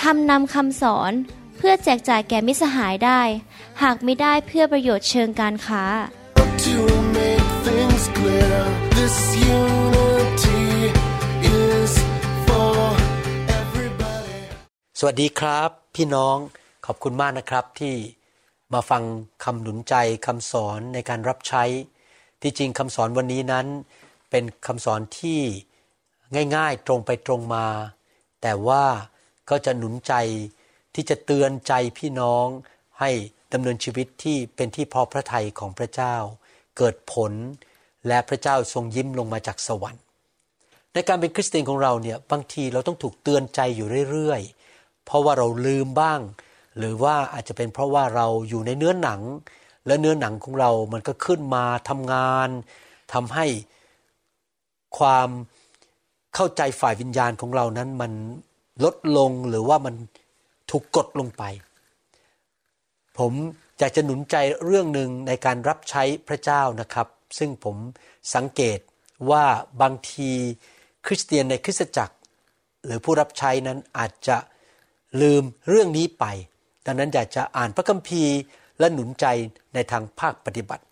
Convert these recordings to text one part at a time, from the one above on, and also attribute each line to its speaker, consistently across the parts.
Speaker 1: ทำนำคำสอนเพื่อแจกจ่ายแก่มิสหายได้ หากไม่ได้เพื่อประโยชน์เชิงการค้า
Speaker 2: To make things clear, this unity is for everybody.
Speaker 3: สวัสดีครับพี่น้องขอบคุณมากนะครับที่มาฟังคำหนุนใจคำสอนในการรับใช้ ที่จริงคำสอนวันนี้นั้น เป็นคำสอนที่ง่ายๆตรงไปตรงมา แต่ว่า ก็จะหนุนใจที่จะเตือนใจพี่น้องให้ดำเนินชีวิตที่เป็นที่พอพระทัยของพระเจ้า เกิดผลและพระเจ้าทรงยิ้มลงมาจากสวรรค์ ในการเป็นคริสเตียนของเราเนี่ยบางทีเราต้องถูกเตือนใจอยู่เรื่อยๆ เพราะว่าเราลืมบ้าง หรือว่าอาจจะเป็นเพราะว่าเราอยู่ในเนื้อหนัง และเนื้อหนังของเรามันก็ขึ้นมาทำงานทำให้ความเข้าใจฝ่ายวิญญาณของเรานั้นมัน ลดลงหรือว่ามันถูกกดลงไป ผมอยากจะหนุนใจเรื่องหนึ่งในการรับใช้พระเจ้านะครับ ซึ่งผมสังเกตว่าบางทีคริสเตียนในคริสตจักร หรือผู้รับใช้นั้นอาจจะลืมเรื่องนี้ไป ดังนั้นอยากจะอ่านพระคัมภีร์และหนุนใจในทางภาคปฏิบัติ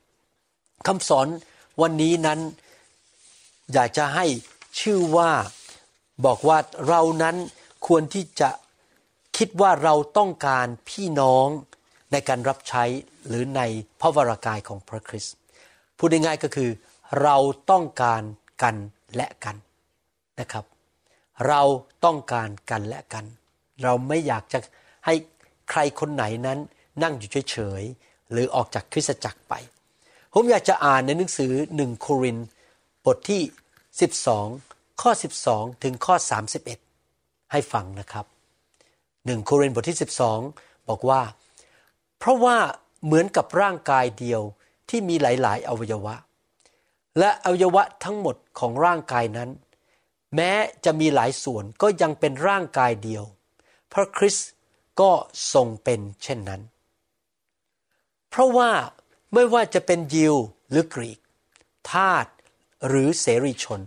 Speaker 3: คำสอนวันนี้นั้นอยากจะให้ชื่อว่าบอกว่าเรานั้น ควรที่จะคิดว่าเราต้องการพี่น้องในการรับใช้หรือในพระวรากายของพระคริสต์พูดง่ายๆก็คือ เราต้องการกันและกันนะครับ เราต้องการกันและกัน เราไม่อยากจะให้ใครคนไหนนั้นนั่งอยู่เฉยๆหรือออกจากคริสตจักรไป ผมอยากจะอ่านในหนังสือหนึ่งโครินบทที่ 12 ข้อ 12 ถึงข้อ 31 ให้ฟังนะครับหนึ่งโครินบทที่ 12 บอกว่า เพราะว่าเหมือนกับร่างกายเดียวที่มีหลาย ๆ อวัยวะ และอวัยวะทั้งหมดของร่างกายนั้น แม้จะมีหลายส่วนก็ยังเป็นร่างกายเดียว พระคริสต์ก็ทรงเป็นเช่นนั้น เพราะว่าไม่ว่าจะเป็นยิวหรือกรีกทาสหรือเสรีชน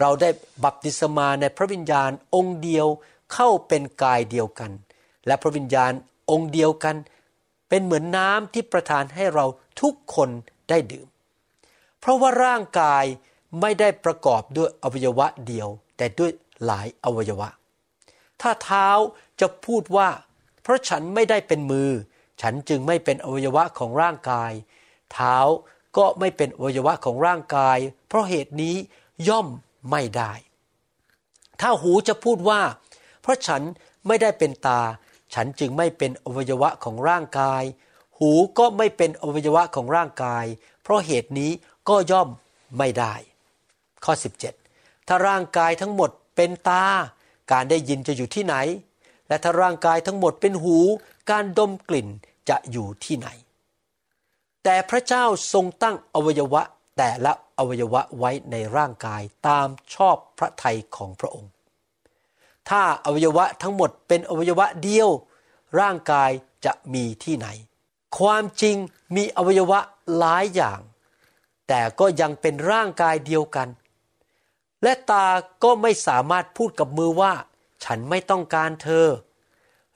Speaker 3: เราได้บัพติศมาในพระวิญญาณองค์เดียวเข้าเป็นกายเดียวกัน และพระวิญญาณองค์เดียวกัน เป็นเหมือนน้ำที่ประทานให้เราทุกคนได้ดื่ม เพราะว่าร่างกายไม่ได้ประกอบด้วยอวัยวะเดียว แต่ด้วยหลายอวัยวะ ถ้าเท้าจะพูดว่า เพราะฉันไม่ได้เป็นมือ ฉันจึงไม่เป็นอวัยวะของร่างกาย เท้าก็ไม่เป็นอวัยวะของร่างกาย เพราะเหตุนี้ย่อม ไม่ได้ ถ้าหูจะพูดว่า เพราะฉันไม่ได้เป็นตา ฉันจึงไม่เป็นอวัยวะของร่างกาย หูก็ไม่เป็นอวัยวะของร่างกาย เพราะเหตุนี้ก็ย่อมไม่ได้ ข้อ 17 ถ้าร่างกายทั้งหมดเป็นตา การได้ยินจะอยู่ที่ไหน และถ้าร่างกายทั้งหมดเป็นหู การดมกลิ่นจะอยู่ที่ไหน แต่พระเจ้าทรงตั้งอวัยวะ แต่ละอวัยวะไว้ในร่างกายตามชอบพระทัยของพระองค์ ถ้าอวัยวะทั้งหมดเป็นอวัยวะเดียว ร่างกายจะมีที่ไหน ความจริงมีอวัยวะหลายอย่าง แต่ก็ยังเป็นร่างกายเดียวกัน และตาก็ไม่สามารถพูดกับมือว่า ฉันไม่ต้องการเธอ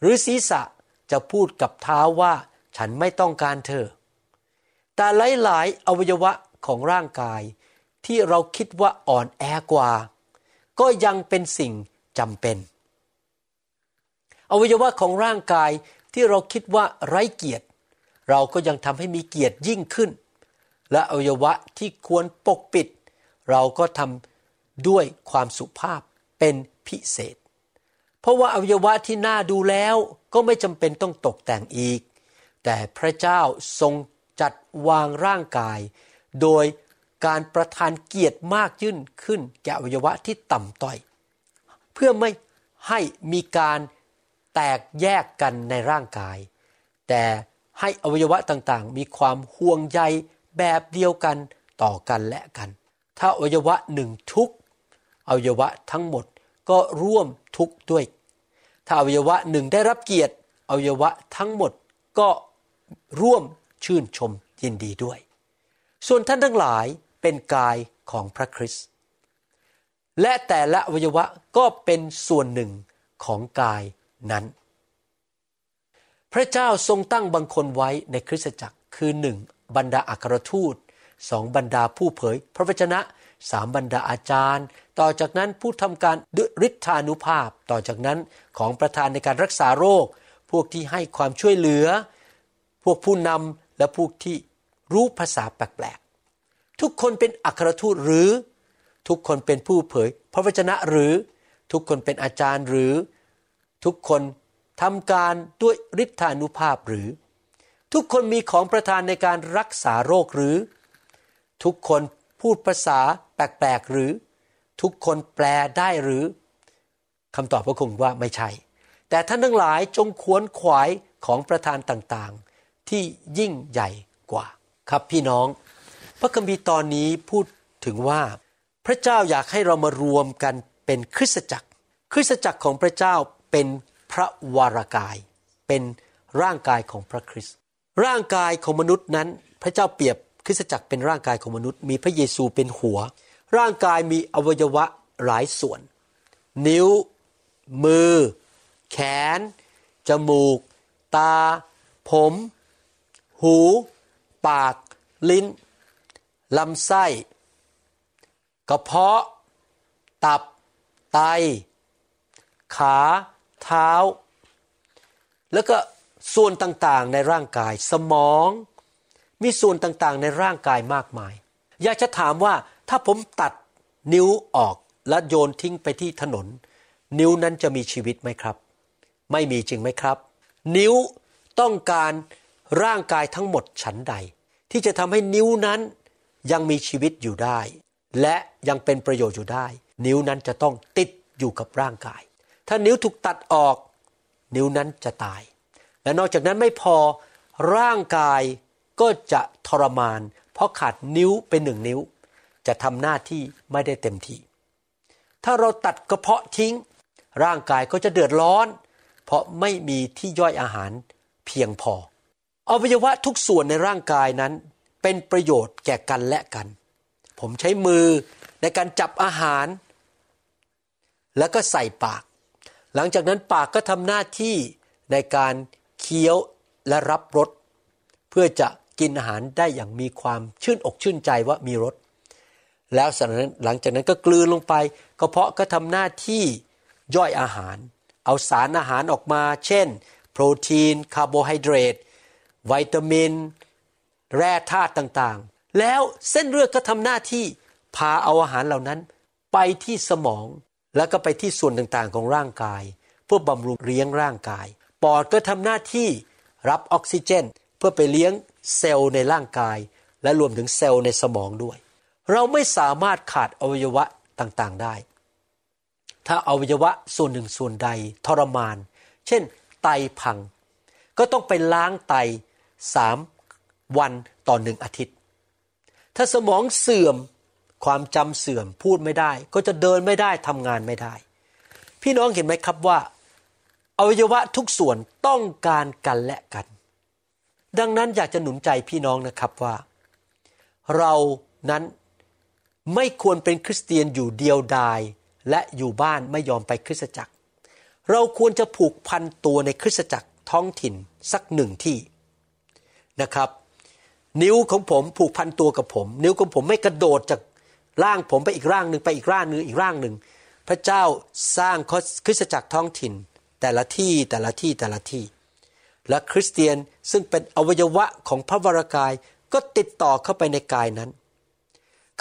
Speaker 3: หรือศีรษะจะพูดกับเท้าว่า ฉันไม่ต้องการเธอ แต่หลายๆ อวัยวะ ของร่างกาย ที่เราคิดว่าอ่อนแอกว่า ก็ยังเป็นสิ่งจำเป็น อวัยวะของร่างกายที่เราคิดว่าไร้เกียรติ เราก็ยังทำให้มีเกียรติยิ่งขึ้น และอวัยวะที่ควรปกปิด เราก็ทำด้วยความสุภาพเป็นพิเศษ เพราะว่าอวัยวะที่น่าดูแล้วก็ไม่จำเป็นต้องตกแต่งอีก แต่พระเจ้าทรงจัดวางร่างกาย โดยการประทานเกียรติมากยิ่งขึ้นแก่อวัยวะที่ต่ำต้อย เพื่อไม่ให้มีการแตกแยกกันในร่างกาย แต่ให้อวัยวะต่างๆ มีความห่วงใยแบบเดียวกันต่อกันและกัน ถ้าอวัยวะหนึ่งทุกอวัยวะทั้งหมดก็ร่วมทุกข์ด้วย ถ้าอวัยวะหนึ่งได้รับเกียรติอวัยวะทั้งหมดก็ร่วมชื่นชมยินดีด้วย ส่วนท่านทั้งหลายเป็นกายของพระคริสต์และแต่ละอวัยวะก็เป็นส่วนหนึ่งของกายนั้น พระเจ้าทรงตั้งบางคนไว้ในคริสตจักรคือหนึ่งบรรดาอัครทูตสองบรรดาผู้เผย พระวจนะสามบรรดาอาจารย์ ต่อจากนั้นผู้ทำการดฤทธานุภาพ ต่อจากนั้นของประธานในการรักษาโรค พวกที่ให้ความช่วยเหลือ พวกผู้นำและพวกที่ รู้ภาษาแปลกๆ ทุกคนเป็นอัครทูตหรือ ทุกคนเป็นผู้เผย พระวจนะหรือ ทุกคนเป็นอาจารย์หรือ ทุกคนทำการด้วยฤทธานุภาพหรือ ทุกคนมีของประทานในการรักษาโรคหรือ ทุกคนพูดภาษาแปลกๆหรือ ทุกคนแปลได้หรือคำตอบก็คงว่าไม่ใช่ แต่ท่านทั้งหลายจงขวนขวายของประธานต่างๆ ที่ยิ่งใหญ่กว่า ครับพี่น้อง พระคัมภีร์ตอนนี้พูดถึงว่า พระเจ้าอยากให้เรามารวมกันเป็นคริสตจักร คริสตจักรของพระเจ้าเป็นพระวรากาย เป็นร่างกายของพระคริสต์ร่างกายของมนุษย์นั้น พระเจ้าเปรียบคริสตจักรเป็นร่างกายของมนุษย์ มีพระเยซูเป็นหัว ร่างกายมีอวัยวะหลายส่วน นิ้ว มือ แขน จมูก ตา ผม หู ปาก ลิ้น ลำไส้ กระเพาะ ตับ ไต ขา เท้า แล้วก็ส่วนต่างๆในร่างกาย สมอง มีส่วนต่างๆในร่างกายมากมาย อยากจะถามว่าถ้าผมตัดนิ้วออกและโยนทิ้งไปที่ถนน นิ้วนั้นจะมีชีวิตไหมครับ ไม่มีจริงไหมครับ นิ้วต้องการร่างกายทั้งหมดฉันใด ที่จะทำให้นิ้วนั้นยังมีชีวิตอยู่ได้ และยังเป็นประโยชน์อยู่ได้ นิ้วนั้นจะต้องติดอยู่กับร่างกาย ถ้านิ้วถูกตัดออก นิ้วนั้นจะตาย และนอกจากนั้นไม่พอร่างกายก็จะทรมาน เพราะขาดนิ้วเป็นหนึ่งนิ้ว จะทำหน้าที่ไม่ได้เต็มที่ ถ้าเราตัดกระเพาะทิ้ง ร่างกายก็จะเดือดร้อน เพราะไม่มีที่ย่อยอาหารเพียงพอ อวัยวะทุกส่วนในร่างกายนั้น เป็นประโยชน์แก่กันและกัน ผมใช้มือในการจับอาหาร แล้วก็ใส่ปาก หลังจากนั้นปากก็ทำหน้าที่ในการเคี้ยวและรับรสเพื่อจะกินอาหารได้อย่างมีความชื่นอกชื่นใจว่ามีรสแล้วหลังจากนั้นก็กลืนลงไป กระเพาะก็ทำหน้าที่ย่อยอาหาร เอาสารอาหารออกมา เช่น โปรตีนคาร์โบไฮเดรต วิตามิน แร่ธาตุต่างๆ แล้วเส้นเลือดก็ทำหน้าที่พาเอาอาหารเหล่านั้น ไปที่สมองแล้วก็ไปที่ส่วนต่างๆของร่างกาย เพื่อบำรุงเลี้ยงร่างกาย ปอดก็ทำหน้าที่รับออกซิเจน เพื่อไปเลี้ยงเซลล์ในร่างกาย และรวมถึงเซลล์ในสมองด้วย เราไม่สามารถขาดอวัยวะต่างๆได้ ถ้าอวัยวะส่วนหนึ่งส่วนใดทรมาน เช่น ไตพัง ก็ต้องไปล้างไต สามวันต่อหนึ่งอาทิตย์ ถ้าสมองเสื่อมความจำเสื่อมพูดไม่ได้ ก็จะเดินไม่ได้ทำงานไม่ได้ พี่น้องเห็นไหมครับว่าอวัยวะทุกส่วนต้องการกันและกัน ดังนั้นอยากจะหนุนใจพี่น้องนะครับว่า เรานั้นไม่ควรเป็นคริสเตียนอยู่เดียวดายและอยู่บ้านไม่ยอมไปคริสตจักร เราควรจะผูกพันตัวในคริสตจักรท้องถิ่นสักหนึ่งที่ นะครับ นิ้วของผมผูกพันตัวกับผม นิ้วของผมไม่กระโดดจากร่างผมไปอีกร่างหนึ่งไปอีกร่างหนึ่งอีกร่างหนึ่งพระเจ้าสร้างคริสตจักรท้องถิ่น แต่ละที่แต่ละที่แต่ละที่ และคริสเตียนซึ่งเป็นอวัยวะของพระวรากายก็ติดต่อเข้าไปในกายนั้น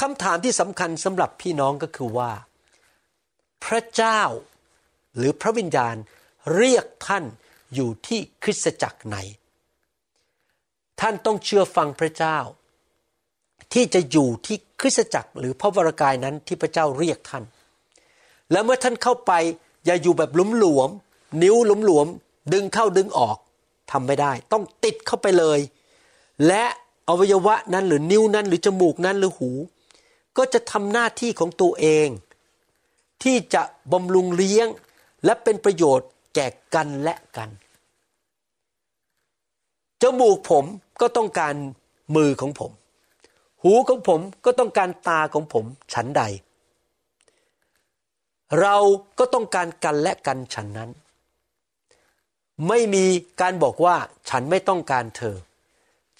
Speaker 3: คำถามที่สำคัญสำหรับพี่น้องก็คือว่า พระเจ้าหรือพระวิญญาณเรียกท่านอยู่ที่คริสตจักรไหน ท่านต้องเชื่อฟังพระเจ้า ที่จะอยู่ที่คริสตจักรหรือพระวรากายนั้นที่พระเจ้าเรียกท่าน และเมื่อท่านเข้าไปอย่าอยู่แบบหลุมหลวม นิ้วหลุมหลวม ดึงเข้าดึงออกทำไม่ได้ ต้องติดเข้าไปเลย และอวัยวะนั้นหรือนิ้วนั้นหรือจมูกนั้นหรือหู ก็จะทำหน้าที่ของตัวเอง ที่จะบำรุงเลี้ยงและเป็นประโยชน์แก่กันและกัน จมูกผมก็ต้องการมือของผม หูของผมก็ต้องการตาของผมฉันใด เราก็ต้องการกันและกันฉันนั้น ไม่มีการบอกว่าฉันไม่ต้องการเธอ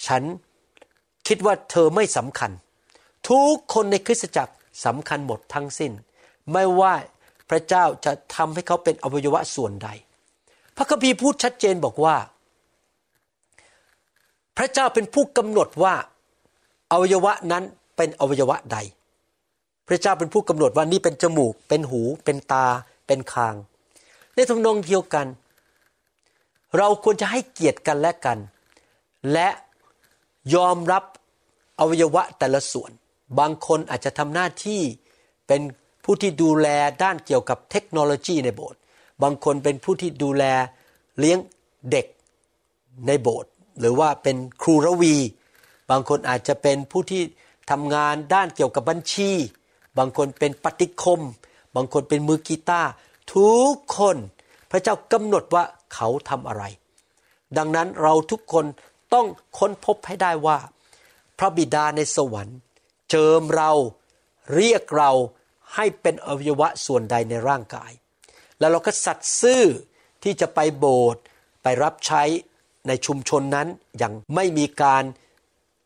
Speaker 3: ฉันคิดว่าเธอไม่สำคัญ ทุกคนในคริสตจักรสำคัญหมดทั้งสิ้น ไม่ว่าพระเจ้าจะทำให้เขาเป็นอวัยวะส่วนใด พระคัมภีร์พูดชัดเจนบอกว่า พระเจ้าเป็นผู้กำหนดว่าอวัยวะนั้นเป็นอวัยวะใด พระเจ้าเป็นผู้กำหนดว่านี่เป็นจมูก เป็นหู เป็นตา เป็นคาง ในทำนองเดียวกัน เราควรจะให้เกียรติกันและกัน และยอมรับอวัยวะแต่ละส่วน บางคนอาจจะทำหน้าที่เป็นผู้ที่ดูแลด้านเกี่ยวกับเทคโนโลยีในโบสถ์ บางคนเป็นผู้ที่ดูแลเลี้ยงเด็กในโบสถ์ หรือว่าเป็นครูระวี บางคนอาจจะเป็นผู้ที่ทำงานด้านเกี่ยวกับบัญชี บางคนเป็นปฏิคม บางคนเป็นมือกีตาร์ทุกคนพระเจ้ากำหนดว่าเขาทำอะไร ดังนั้นเราทุกคนต้องค้นพบให้ได้ว่า พระบิดาในสวรรค์ เจิมเราเรียกเราให้เป็นอวัยวะส่วนใดในร่างกาย แล้วเราก็สัตย์ซื่อที่จะไปโบสถ์ไปรับใช้ ในชุมชนนั้นอย่างไม่มีการ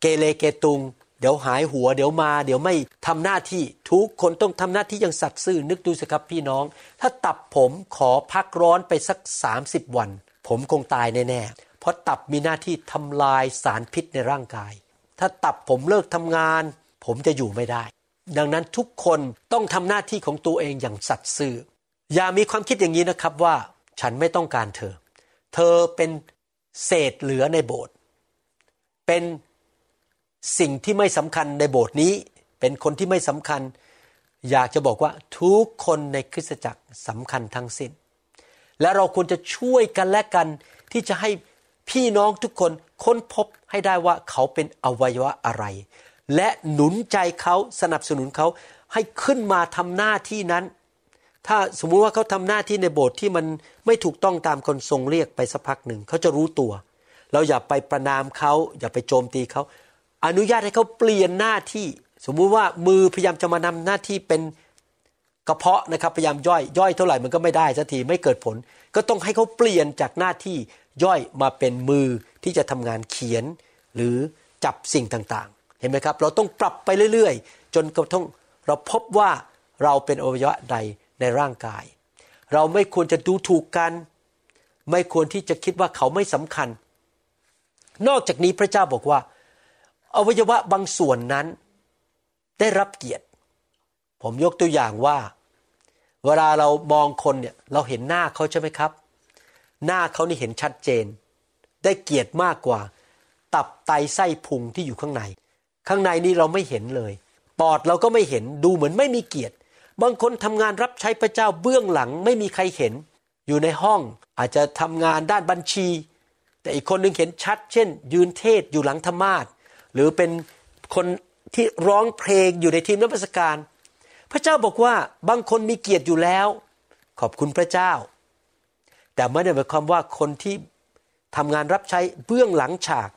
Speaker 3: เกเรเกตุง เดี๋ยวหายหัว เดี๋ยวมา เดี๋ยวไม่ทำหน้าที่ทุกคนต้องทำหน้าที่อย่างสัตย์ซื่อนึกดูสิครับพี่น้อง ถ้าตับผมขอพักร้อนไปสัก 30 วัน ผมคงตายแน่ๆเพราะตับมีหน้าที่ทำลายสารพิษในร่างกาย ถ้าตับผมเลิกทำงาน ผมจะอยู่ไม่ได้ ดังนั้นทุกคนต้องทำหน้าที่ของตัวเองอย่างสัตย์ซื่ออย่ามีความคิดอย่างนี้นะครับว่า ฉันไม่ต้องการเธอ เธอเป็น เศษเหลือในโบสถ์เป็นสิ่งที่ไม่สำคัญในโบสถ์นี้ เป็นคนที่ไม่สำคัญ อยากจะบอกว่าทุกคนในคริสตจักรสำคัญทั้งสิ้น และเราควรจะช่วยกันและกันที่จะให้พี่น้องทุกคนค้นพบให้ได้ว่าเขาเป็นอวัยวะอะไร และหนุนใจเขาสนับสนุนเขาให้ขึ้นมาทำหน้าที่นั้น ถ้าสมมุติว่าเขาทำหน้าที่ในโบสถ์ที่มันไม่ถูกต้องตามคนทรงเรียกไปสักพักหนึ่งเขาจะรู้ตัว เราอย่าไปประนามเขาอย่าไปโจมตีเขาอนุญาตให้เขาเปลี่ยนหน้าที่ สมมุติว่ามือพยายามจะมานำหน้าที่เป็นกระเพาะนะครับพยายามย่อยย่อยเท่าไหร่มันก็ไม่ได้สักทีไม่เกิดผล ก็ต้องให้เขาเปลี่ยนจากหน้าที่ย่อยมาเป็นมือที่จะทำงานเขียน หรือจับสิ่งต่างๆ เห็นไหมครับ เราต้องปรับไปเรื่อยๆ จนกระทั่งเราพบว่าเราเป็นอวัยวะใด ในร่างกาย เราไม่ควรจะดูถูกกัน ไม่ควรที่จะคิดว่าเขาไม่สำคัญ นอกจากนี้พระเจ้าบอกว่า อวัยวะบางส่วนนั้น ได้รับเกียรติ ผมยกตัวอย่างว่า เวลาเรามองคนเนี่ยเราเห็นหน้าเขาใช่ไหมครับ หน้าเขานี่เห็นชัดเจน ได้เกียรติมากกว่า ตับไตไส้พุงที่อยู่ข้างใน ข้างในนี่เราไม่เห็นเลยปอดเราก็ไม่เห็นดูเหมือนไม่มีเกียรติ บางคนทำงานรับใช้พระเจ้าเบื้องหลังไม่มีใครเห็น อยู่ในห้องอาจจะทำงานด้านบัญชี แต่อีกคนหนึ่งเห็นชัด เช่น ยืนเทศอยู่หลังธรรมาทหรือเป็นคนที่ร้องเพลงอยู่ในทีมนักประการ พระเจ้าบอกว่าบางคนมีเกียรติอยู่แล้ว ขอบคุณพระเจ้า แต่ไม่ได้หมายความว่าคนที่ทำงานรับใช้เบื้องหลังฉาก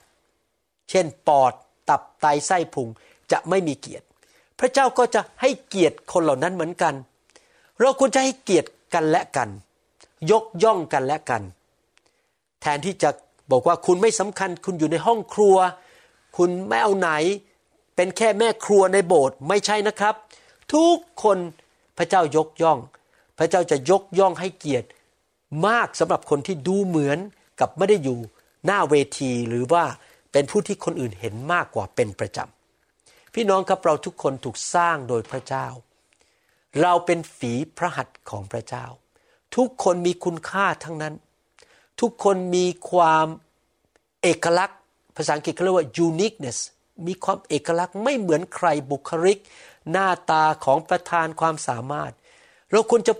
Speaker 3: เช่นปอด ตับไตไส้พุงจะไม่มีเกียรติ พระเจ้าก็จะให้เกียรติคนเหล่านั้นเหมือนกัน เราควรจะให้เกียรติกันและกัน ยกย่องกันและกัน แทนที่จะบอกว่าคุณไม่สำคัญ คุณอยู่ในห้องครัว คุณไม่เอาไหน เป็นแค่แม่ครัวในโบสถ์ไม่ใช่นะครับ ทุกคนพระเจ้ายกย่อง พระเจ้าจะยกย่องให้เกียรติมากสำหรับคนที่ดูเหมือนกับไม่ได้อยู่หน้าเวทีหรือว่าเป็นผู้ที่คนอื่นเห็นมากกว่าเป็นประจำ พี่น้องครับเราทุกคนถูกสร้างโดยพระเจ้า เราเป็นฝีพระหัตถ์ของพระเจ้า ทุกคนมีคุณค่าทั้งนั้น ทุกคนมีความเอกลักษณ์ ภาษาอังกฤษเขาเรียกว่า uniqueness มีความเอกลักษณ์ไม่เหมือนใครบุคลิก หน้าตาของประธานความสามารถ เราควรจะ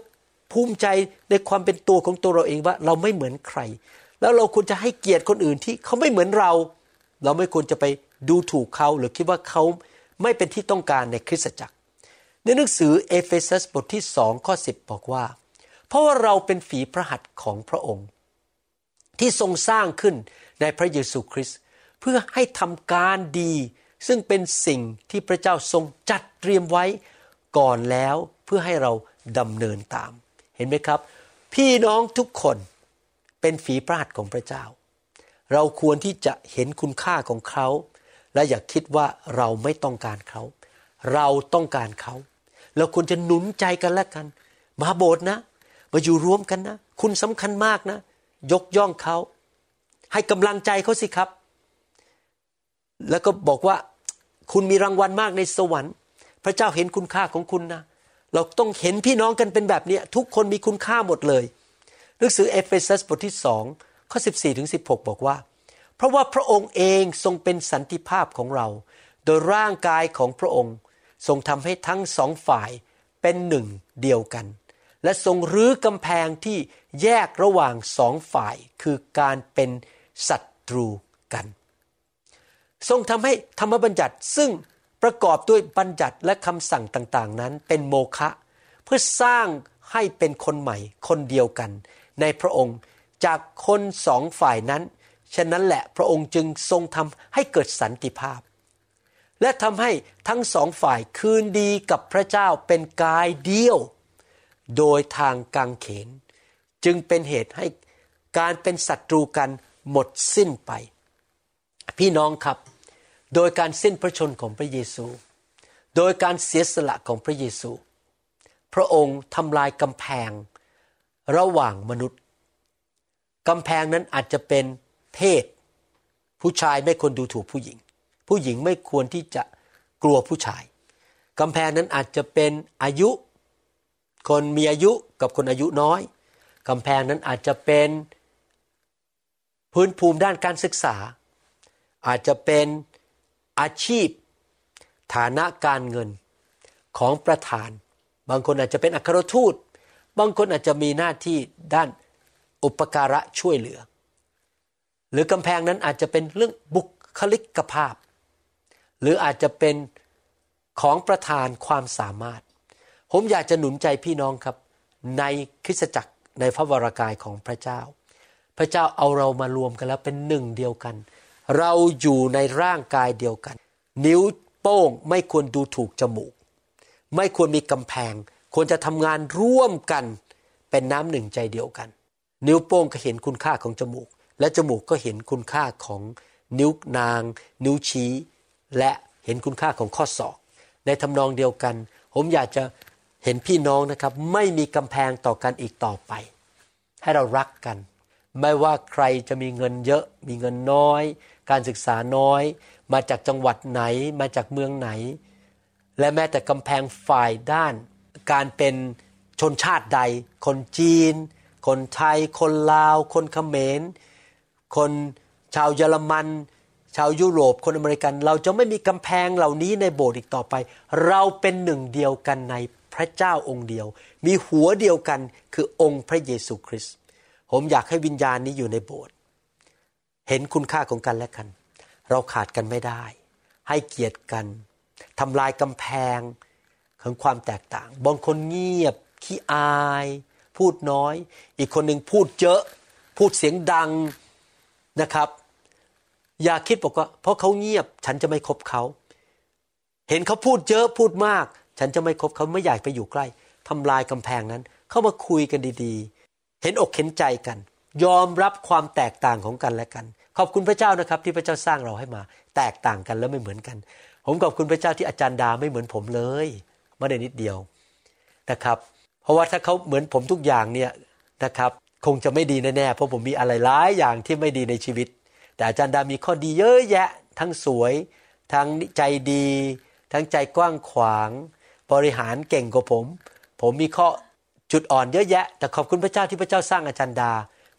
Speaker 3: ภูมิใจในความเป็นตัวของตัวเราเองว่าเราไม่เหมือนใคร แล้วเราควรจะให้เกียรติคนอื่นที่เขาไม่เหมือนเรา เราไม่ควรจะไปดูถูกเขาหรือคิดว่าเขา ไม่เป็นที่ต้องการในคริสตจักร ในหนังสือเอเฟซัสบทที่สองข้อสิบบอกว่า เพราะว่าเราเป็นฝีพระหัตถ์ของพระองค์ ที่ทรงสร้างขึ้นในพระเยซูคริสต์เพื่อให้ทำการดี ซึ่งเป็นสิ่งที่พระเจ้าทรงจัดเตรียมไว้ก่อนแล้วเพื่อให้เราดำเนินตาม เห็นไหมครับ พี่น้องทุกคนเป็นฝีพระหัตถ์ของพระเจ้า เราควรที่จะเห็นคุณค่าของเขา และอย่าคิดว่าเราไม่ต้องการเขา เราต้องการเขา เราควรจะหนุนใจกันและกัน มาโบสถ์นะ มาอยู่รวมกันนะ คุณสำคัญมากนะ ยกย่องเขา ให้กำลังใจเขาสิครับ แล้วก็บอกว่าคุณมีรางวัลมากในสวรรค์ พระเจ้าเห็นคุณค่าของคุณนะ เราต้องเห็นพี่น้องกันเป็นแบบนี้ ทุกคนมีคุณค่าหมดเลยหนังสือเอเฟซัสบทที่สองข้อ 14ถึง16 บอกว่า เพราะว่าพระองค์เองทรงเป็นสันติภาพของเรา โดยร่างกายของพระองค์ ทรงทำให้ทั้งสองฝ่ายเป็นหนึ่งเดียวกัน และทรงรื้อกำแพงที่แยกระหว่างสองฝ่ายคือการเป็นศัตรูกัน ทรงทำให้ธรรมบัญญัติซึ่งประกอบด้วยบัญญัติและคำสั่งต่างๆ นั้นเป็นโมฆะเพื่อสร้างให้เป็นคนใหม่คนเดียวกัน ในพระองค์จากคนสองฝ่ายนั้น ฉะนั้นแหละพระองค์จึงทรงทำให้เกิดสันติภาพ และทำให้ทั้งสองฝ่ายคืนดีกับพระเจ้าเป็นกายเดียว โดยทางกางเขน จึงเป็นเหตุให้การเป็นศัตรูกันหมดสิ้นไป พี่น้องครับ โดยการสิ้นพระชนของพระเยซู โดยการเสียสละของพระเยซู พระองค์ทำลายกำแพงระหว่างมนุษย์กำแพงนั้นอาจจะเป็น เพศ ผู้ชายไม่ควรดูถูกผู้หญิง ผู้หญิงไม่ควรที่จะกลัวผู้ชายกำแพงนั้นอาจจะเป็นอายุ คนมีอายุกับคนอายุน้อยกำแพงนั้นอาจจะเป็นพื้นภูมิด้านการศึกษา อาจจะเป็นอาชีพ ฐานะการเงินของประธาน บางคนอาจจะเป็นอัครทูต บางคนอาจจะมีหน้าที่ด้านอุปการะช่วยเหลือ หรือกำแพงนั้นอาจจะเป็นเรื่องบุคลิกภาพ หรืออาจจะเป็นของประธานความสามารถ ผมอยากจะหนุนใจพี่น้องครับ ในคริสตจักรในพระวรากายของพระเจ้า พระเจ้าเอาเรามารวมกันแล้วเป็นหนึ่งเดียวกัน เราอยู่ในร่างกายเดียวกัน นิ้วโป้งไม่ควรดูถูกจมูก ไม่ควรมีกำแพง ควรจะทำงานร่วมกัน เป็นน้ำหนึ่งใจเดียวกัน นิ้วโป้งก็เห็นคุณค่าของจมูก และจมูกก็เห็นคุณค่าของนิ้วนาง นิ้วชี้ และเห็นคุณค่าของข้อศอก ในทำนองเดียวกัน ผมอยากจะเห็นพี่น้องนะครับ ไม่มีกำแพงต่อกันอีกต่อไป ให้เรารักกัน ไม่ว่าใครจะมีเงินเยอะมีเงินน้อย การศึกษาน้อย มาจากจังหวัดไหนมาจากเมืองไหน และแม้แต่กำแพงฝ่ายด้าน การเป็นชนชาติใด คนจีน คนไทย คนลาว คนเขมร คนชาวเยอรมัน ชาวยุโรป คนอเมริกัน เราจะไม่มีกำแพงเหล่านี้ในโบสถ์อีกต่อไป เราเป็นหนึ่งเดียวกันในพระเจ้าองค์เดียว มีหัวเดียวกันคือองค์พระเยซูคริสต์ผมอยากให้วิญญาณนี้อยู่ในโบสถ์เห็นคุณค่าของกันและกัน เราขาดกันไม่ได้ ให้เกียรติกันทำลายกำแพงของความแตกต่าง บางคนเงียบ ขี้อาย พูดน้อย อีกคนหนึ่งพูดเยอะ พูดเสียงดัง นะครับ อย่าคิดบอกว่า เพราะเขาเงียบฉันจะไม่คบเขาเห็นเขาพูดเยอะพูดมาก ฉันจะไม่คบเขาไม่อยากไปอยู่ใกล้ทำลายกำแพงนั้น เข้ามาคุยกันดีๆ เห็นอกเห็นใจกัน ยอมรับความแตกต่างของกันและกัน ขอบคุณพระเจ้านะครับ ที่พระเจ้าสร้างเราให้มา แตกต่างกันแล้วไม่เหมือนกัน ผมขอบคุณพระเจ้าที่อาจารย์ดาไม่เหมือนผมเลยไม่ได้นิดเดียวนะครับ เพราะว่าถ้าเขาเหมือนผมทุกอย่างเนี่ยนะครับ คงจะไม่ดีแน่ๆเพราะผมมีอะไรหลายอย่างที่ไม่ดีในชีวิต แต่อาจารย์ดามีข้อดีเยอะแยะ ทั้งสวย ทั้งใจดี ทั้งใจกว้างขวาง บริหารเก่งกว่าผม ผมมีข้อจุดอ่อนเยอะแยะ แต่ขอบคุณพระเจ้าที่พระเจ้าสร้างอาจารย์ดา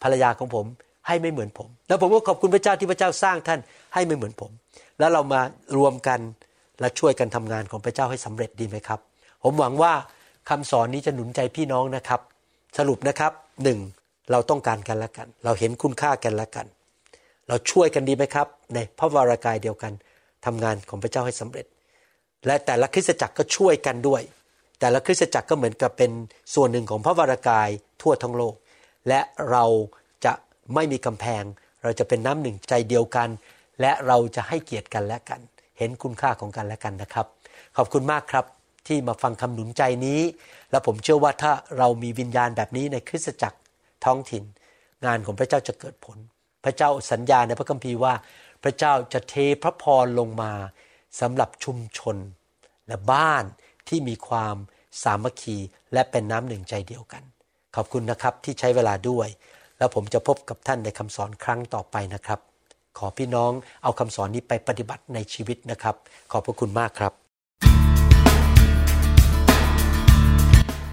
Speaker 3: ภรรยาของผมให้ไม่เหมือนผม แล้วผมก็ขอบคุณพระเจ้าที่พระเจ้าสร้างท่านให้ไม่เหมือนผม แล้วเรามารวมกันและช่วยกันทำงานของพระเจ้าให้สำเร็จดีไหมครับ ผมหวังว่าคำสอนนี้จะหนุนใจพี่น้องนะครับ สรุปนะครับหนึ่ง เราต้องการกันและกัน เราเห็นคุณค่ากันและกัน เราช่วยกันดีไหมครับ ในพระวรากายเดียวกันทำงานของพระเจ้าให้สำเร็จ และแต่ละคริสตจักรก็ช่วยกันด้วย แต่ละคริสตจักรก็เหมือนกับเป็นส่วนหนึ่งของพระวรากายทั่วทั้งโลก และเราจะไม่มีกำแพง เราจะเป็นน้ำหนึ่งใจเดียวกัน และเราจะให้เกียรติกันและกัน เห็นคุณค่าของกันและกันนะครับ ขอบคุณมากครับที่มาฟังคำหนุนใจนี้ และผมเชื่อว่าถ้าเรามีวิญญาณแบบนี้ในคริสตจักร ท้องถิ่น งานของพระเจ้าจะเกิดผล พระเจ้าสัญญาในพระคัมภีร์ว่า พระเจ้าจะเทพระพรลงมาสำหรับชุมชน และบ้านที่มีความสามัคคีและเป็นน้ำหนึ่งใจเดียวกัน ขอบคุณนะครับที่ใช้เวลาด้วย แล้วผมจะพบกับท่านในคำสอนครั้งต่อไปนะครับ ขอพี่น้องเอาคำสอนนี้ไปปฏิบัติในชีวิตนะครับ ขอบพระคุณมากครับ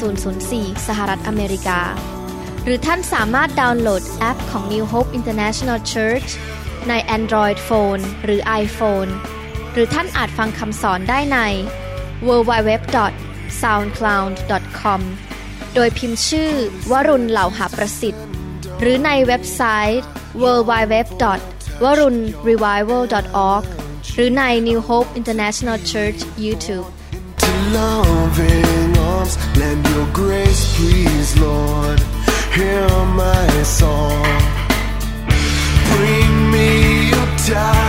Speaker 1: 98004 สหรัฐอเมริกา หรือท่านสามารถดาวน์โหลดแอปของ New Hope International Church ใน Android Phone หรือ iPhone หรือท่านอาจฟังคำสอนได้ใน www.soundcloud.com โดยพิมพ์ชื่อ วรุณเหล่าหาประสิทธิ์ หรือในเว็บไซต์ www.warunrevival.org หรือใน New Hope International Church YouTube
Speaker 2: your grace, please, Lord, hear my song. Bring me your time.